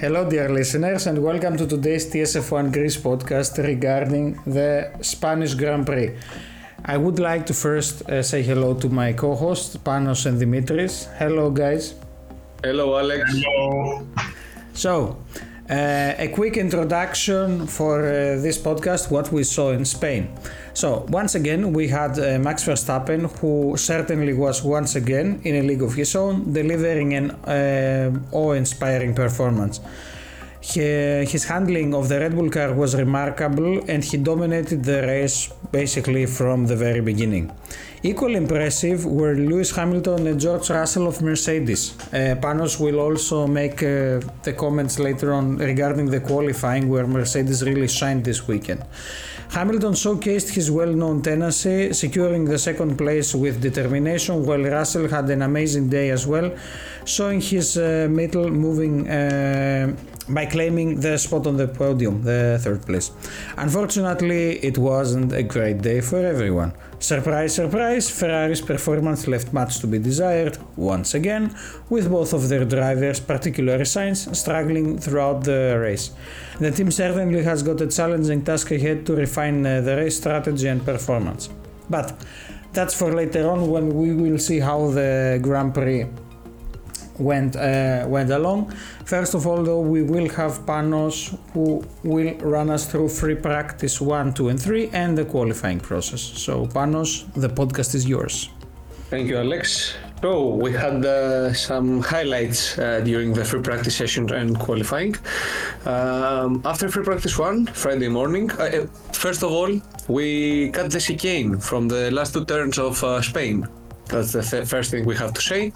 Hello, dear listeners, and welcome to today's TSF1 Greece podcast regarding the Spanish Grand Prix. I would like to first uh, say hello to my co hosts, Panos and Dimitris. Hello, guys. Hello, Alex. Hello. So, uh, a quick introduction for uh, this podcast what we saw in Spain. So, once again, we had uh, Max Verstappen, who certainly was once again in a league of his own, delivering an uh, awe inspiring performance. He, his handling of the Red Bull car was remarkable and he dominated the race basically from the very beginning. Equally impressive were Lewis Hamilton and George Russell of Mercedes. Uh, Panos will also make uh, the comments later on regarding the qualifying where Mercedes really shined this weekend. Hamilton showcased his well known tenacity, securing the second place with determination, while Russell had an amazing day as well, showing his uh, mettle moving uh, by claiming the spot on the podium, the third place. Unfortunately, it wasn't a great day for everyone. Surprise, surprise, Ferrari's performance left much to be desired, once again, with both of their drivers, particularly Sainz, struggling throughout the race. The team certainly has got a challenging task ahead to refine uh, the race strategy and performance. But that's for later on when we will see how the Grand Prix went uh, went along. First of all, though, we will have Panos who will run us through free practice one, two, and three, and the qualifying process. So, Panos, the podcast is yours. Thank you, Alex. So we had uh, some highlights uh, during the free practice session and qualifying. Um, after free practice one, Friday morning, uh, first of all, we cut the chicane from the last two turns of uh, Spain. That's the th- first thing we have to say.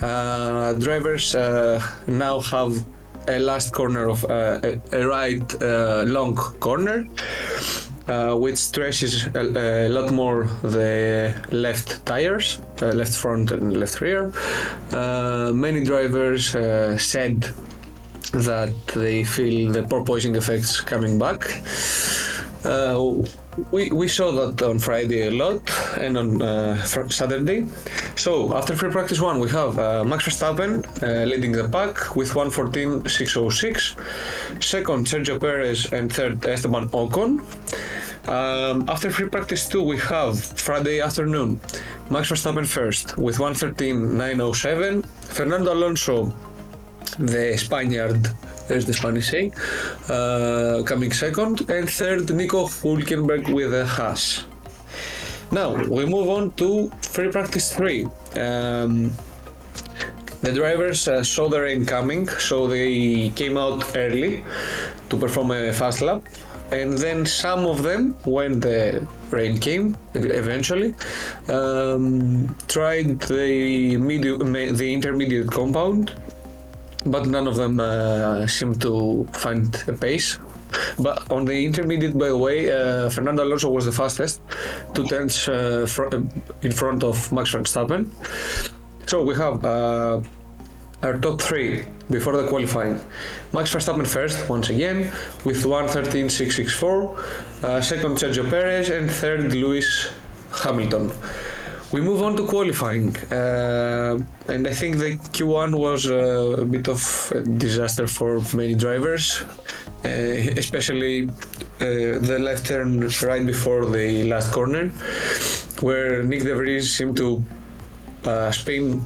Uh, drivers uh, now have a last corner of uh, a, a right uh, long corner, uh, which stresses a, a lot more the left tires, uh, left front and left rear. Many drivers said that they feel the porpoising effects coming back. Uh, we, we saw that on Friday a lot and on uh, Saturday. So after free practice one, we have uh, Max Verstappen uh, leading the pack with 114.606. Second, Sergio Perez, and third, Esteban Ocon. Um, after free practice two, we have Friday afternoon, Max Verstappen first with 113.907. Fernando Alonso, the Spaniard, there's the Spanish say, uh, coming second, and third, Nico Hulkenberg with a Haas. Now we move on to free practice three. Um, the drivers uh, saw the rain coming, so they came out early to perform a fast lap. And then some of them, when the rain came eventually, um, tried the, medium, the intermediate compound, but none of them uh, seemed to find a pace. But on the intermediate, by the way, uh, Fernando Alonso was the fastest, two turns uh, fr- in front of Max Verstappen. So we have uh, our top three before the qualifying. Max Verstappen first, once again, with 113.664. Uh, second, Sergio Perez, and third, Lewis Hamilton. We move on to qualifying, uh, and I think the Q1 was a bit of a disaster for many drivers, uh, especially uh, the left turn right before the last corner, where Nyck De Vries seemed to uh, spin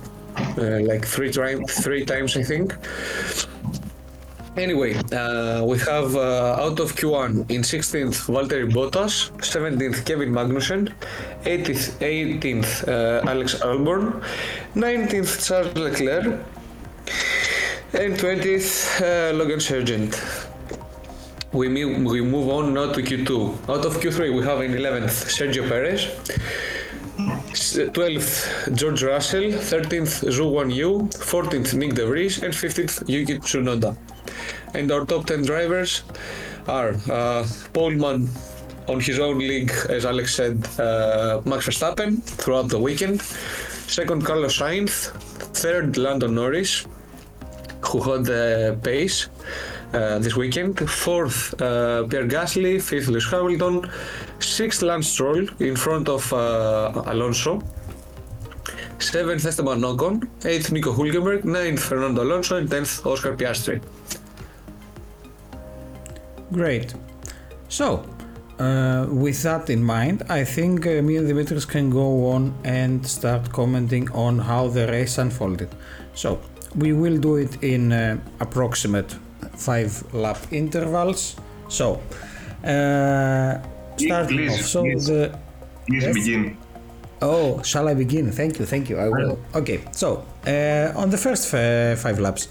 uh, like three, tri- three times, I think. Anyway, uh, we have uh, out of Q1 in 16th Valtteri Bottas, 17th Kevin Magnussen, 18th, 18th uh, Alex Albon, 19th Charles Leclerc, and 20th uh, Logan Sargeant. We, move, we move on now to Q2. Out of Q3, we have in 11th Sergio Perez, 12th George Russell, 13th Zhou Guan Yu, 14th Nyck De Vries, and 15th Yuki Tsunoda. And our top 10 drivers are uh, Poleman on his own league, as Alex said, uh, Max Verstappen throughout the weekend. Second, Carlos Sainz. Third, Lando Norris, who had the pace uh, this weekend. Fourth, uh, Pierre Gasly. Fifth, Lewis Hamilton. Sixth, Lance Stroll in front of uh, Alonso. Seventh, Esteban Ocon. Eighth, Nico Hulkenberg. Ninth, Fernando Alonso. And tenth, Oscar Piastri. Great. So, uh, with that in mind, I think uh, me and Dimitris can go on and start commenting on how the race unfolded. So, we will do it in uh, approximate five lap intervals. So, uh, starting Please, off. So please. the Please Yes. begin. Oh, shall I begin? Thank you, thank you. I will. Okay, so uh, on the first uh, five laps,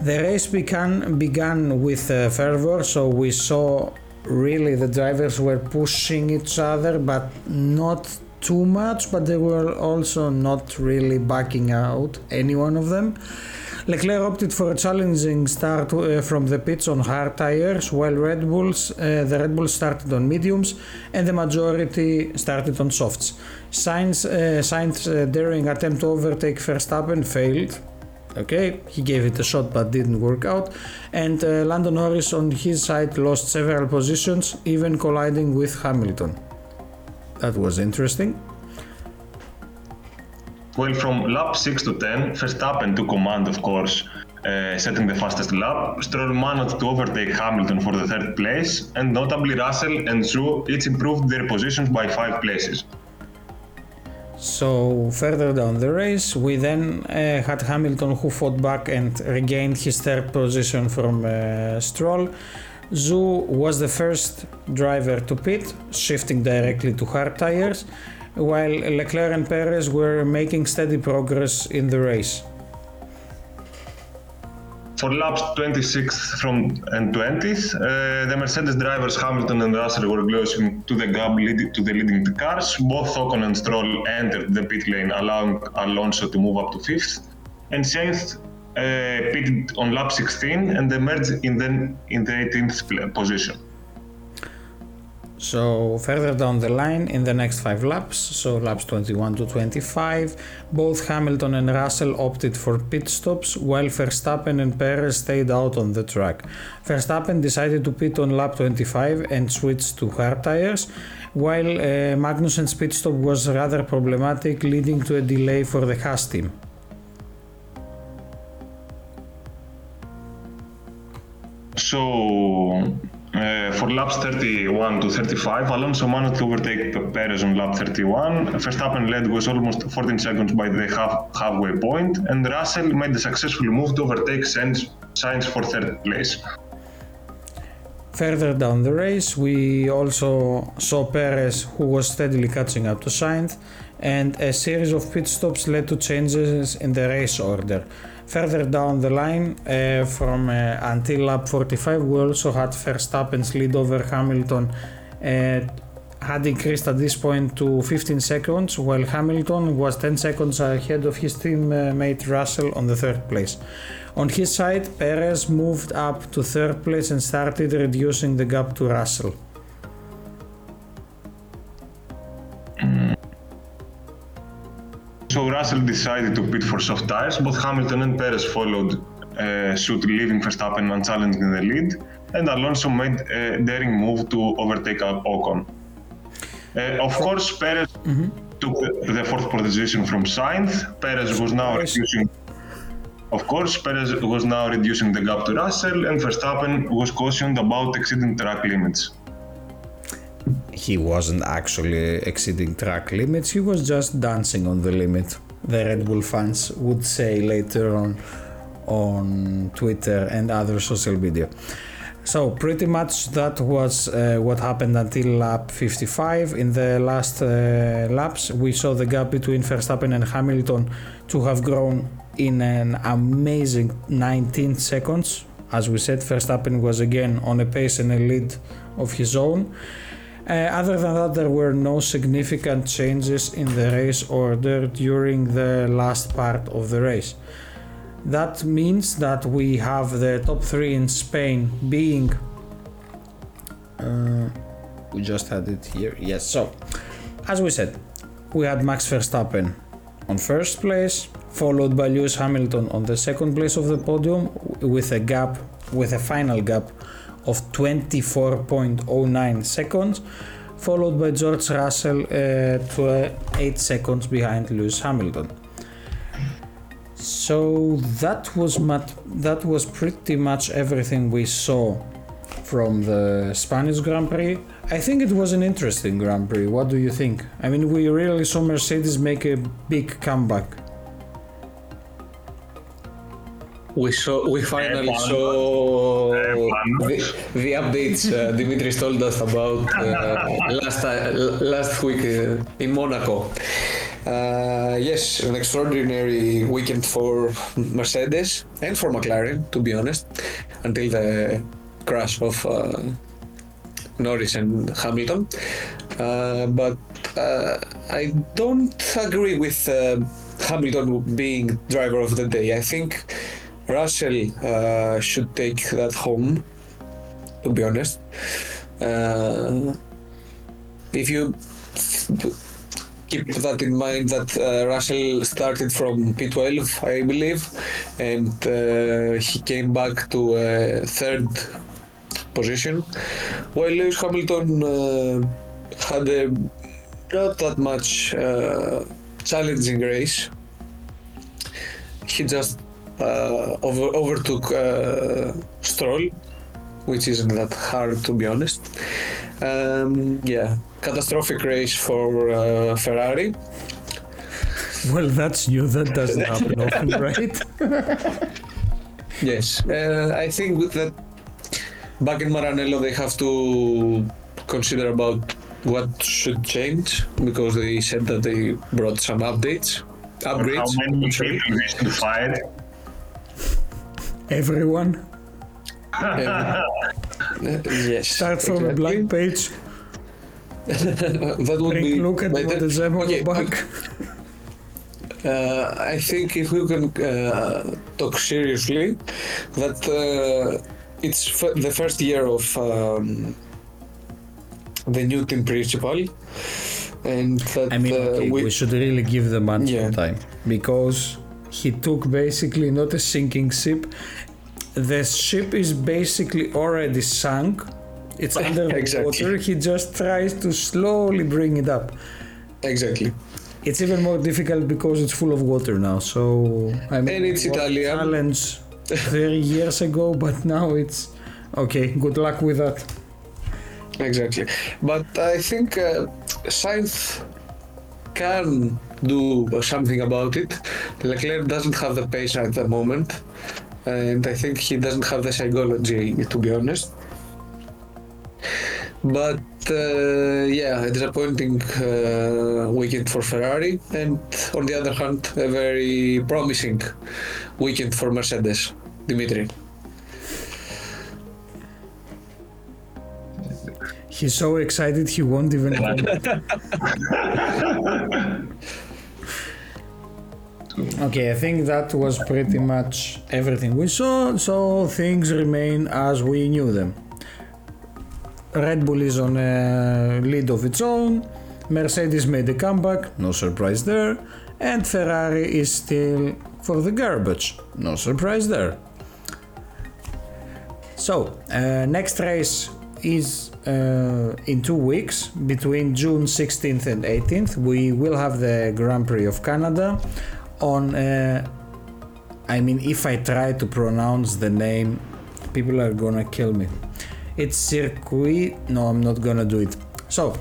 the race began began with uh, fervor. So we saw really the drivers were pushing each other, but not too much. But they were also not really backing out any one of them. Leclerc opted for a challenging start uh, from the pits on hard tires, while Red Bulls, uh, the Red Bulls started on mediums, and the majority started on softs. Sainz, uh, uh, daring attempt to overtake Verstappen failed. Okay, he gave it a shot but didn't work out. And uh, Lando Norris on his side lost several positions, even colliding with Hamilton. That was interesting. Well, from lap 6 to 10, Verstappen took command, of course, uh, setting the fastest lap. Stroll managed to overtake Hamilton for the third place, and notably Russell and Zhou each improved their positions by five places. So further down the race, we then uh, had Hamilton who fought back and regained his third position from uh, Stroll. Zhou was the first driver to pit, shifting directly to hard tires, while Leclerc and Perez were making steady progress in the race. For laps 26 from and 20th, uh, the Mercedes drivers Hamilton and Russell were closing to the gap leading to the leading cars. Both Ocon and Stroll entered the pit lane, allowing Alonso to move up to fifth. And Sainz uh, pitted on lap 16 and emerged in the in the 18th pl- position. So further down the line in the next five laps, so laps 21 to 25, both Hamilton and Russell opted for pit stops while Verstappen and Perez stayed out on the track. Verstappen decided to pit on lap 25 and switch to hard tires, while uh, Magnussen's pit stop was rather problematic, leading to a delay for the Haas team. So uh, for laps 31 to 35, Alonso managed to overtake Perez on lap 31. Verstappen led was almost 14 seconds by the half, halfway point, and Russell made a successful move to overtake Sainz for third place. Further down the race, we also saw Perez, who was steadily catching up to Sainz, and a series of pit stops led to changes in the race order. Further down the line, uh, from uh, until lap 45, we also had Verstappen's lead over Hamilton uh, had increased at this point to 15 seconds, while Hamilton was 10 seconds ahead of his teammate Russell on the third place. On his side, Perez moved up to third place and started reducing the gap to Russell. Russell decided to pit for soft tires. Both Hamilton and Perez followed uh, suit, leaving Verstappen unchallenged in the lead, and Alonso made a daring move to overtake Ocon. Uh, of course, Perez took the, the fourth position from Sainz. Perez was now reducing. Of course, Perez was now reducing the gap to Russell, and Verstappen was cautioned about exceeding track limits. He wasn't actually exceeding track limits, he was just dancing on the limit. The Red Bull fans would say later on on Twitter and other social media. So pretty much that was uh, what happened until lap 55. In the last uh, laps, we saw the gap between Verstappen and Hamilton to have grown in an amazing 19 seconds. As we said, Verstappen was again on a pace and a lead of his own. Uh, other than that, there were no significant changes in the race order during the last part of the race. That means that we have the top three in Spain being. Uh, we just had it here. Yes. So, as we said, we had Max Verstappen on first place, followed by Lewis Hamilton on the second place of the podium with a gap, with a final gap of 24.09 seconds, followed by George Russell uh, uh, 8 seconds behind Lewis Hamilton. So that was mat- that was pretty much everything we saw from the Spanish Grand Prix. I think it was an interesting Grand Prix. What do you think? I mean, we really saw Mercedes make a big comeback. We saw. We finally saw the, the updates uh, Dimitris told us about uh, last uh, last week uh, in Monaco. Uh, yes, an extraordinary weekend for Mercedes and for McLaren, to be honest, until the crash of uh, Norris and Hamilton. Uh, but uh, I don't agree with uh, Hamilton being driver of the day. I think Russell uh, should take that home, to be honest. Uh, if you keep that in mind that uh, Russell started from P12, I believe, and uh, he came back to uh, third position, while Lewis Hamilton uh, had a not that much challenging race. He just over, overtook uh, Stroll, which isn't that hard to be honest. Um, yeah, catastrophic race for uh, Ferrari. Well, that's new. That doesn't happen often, right? Yes, uh, I think that back in Maranello they have to consider about what should change because they said that they brought some updates, upgrades. How upgrades. many people they should fire? Everyone yes. start from a blank page. that would Take be look at better. what is on Okay, the back. Uh, I think if we can uh, talk seriously, that uh, it's f- the first year of um, the new team principal, and that I mean, uh, okay, we, we, should really give the man Yeah. some time because he took basically not a sinking ship. The ship is basically already sunk. It's under the Exactly. water. He just tries to slowly bring it up. exactly. It's even more difficult because it's full of water now. So I mean, And it's it Italian. challenge 30 years ago, but now it's okay. Good luck with that. Exactly. But I think uh, Sainz can do something about it. Leclerc doesn't have the pace at the moment, and I think he doesn't have the psychology, to be honest. But uh, yeah, a disappointing uh, weekend for Ferrari, and on the other hand, a very promising weekend for Mercedes. Dimitri. He's so excited he won't even. Okay, I think that was pretty much everything we saw, so things remain as we knew them. Red Bull is on a lead of its own, Mercedes made a comeback, no surprise there, and Ferrari is still for the garbage, no surprise there. So, uh, next race is uh, in two weeks, between June 16th and 18th. We will have the Grand Prix of Canada on. Uh, I mean, if I try to pronounce the name, people are gonna kill me. It's Circuit. No, I'm not gonna do it. So,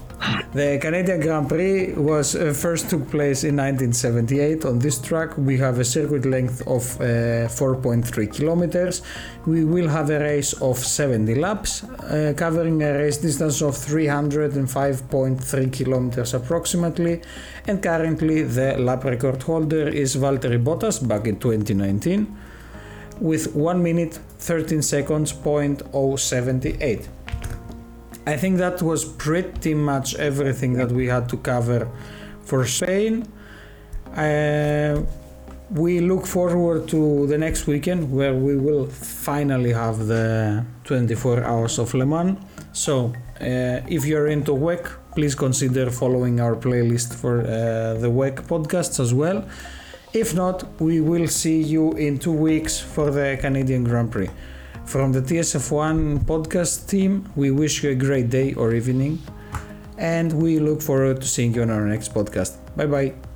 the Canadian Grand Prix was uh, first took place in 1978. On this track, we have a circuit length of uh, 4.3 kilometers. We will have a race of 70 laps, uh, covering a race distance of 305.3 kilometers approximately. And currently, the lap record holder is Valtteri Bottas back in 2019 with 1 minute 13 seconds 0.078. I think that was pretty much everything that we had to cover for Spain. Uh, we look forward to the next weekend where we will finally have the 24 hours of Le Mans. So, uh, if you're into WEC, please consider following our playlist for uh, the WEC podcasts as well. If not, we will see you in two weeks for the Canadian Grand Prix. From the TSF1 podcast team, we wish you a great day or evening, and we look forward to seeing you on our next podcast. Bye bye.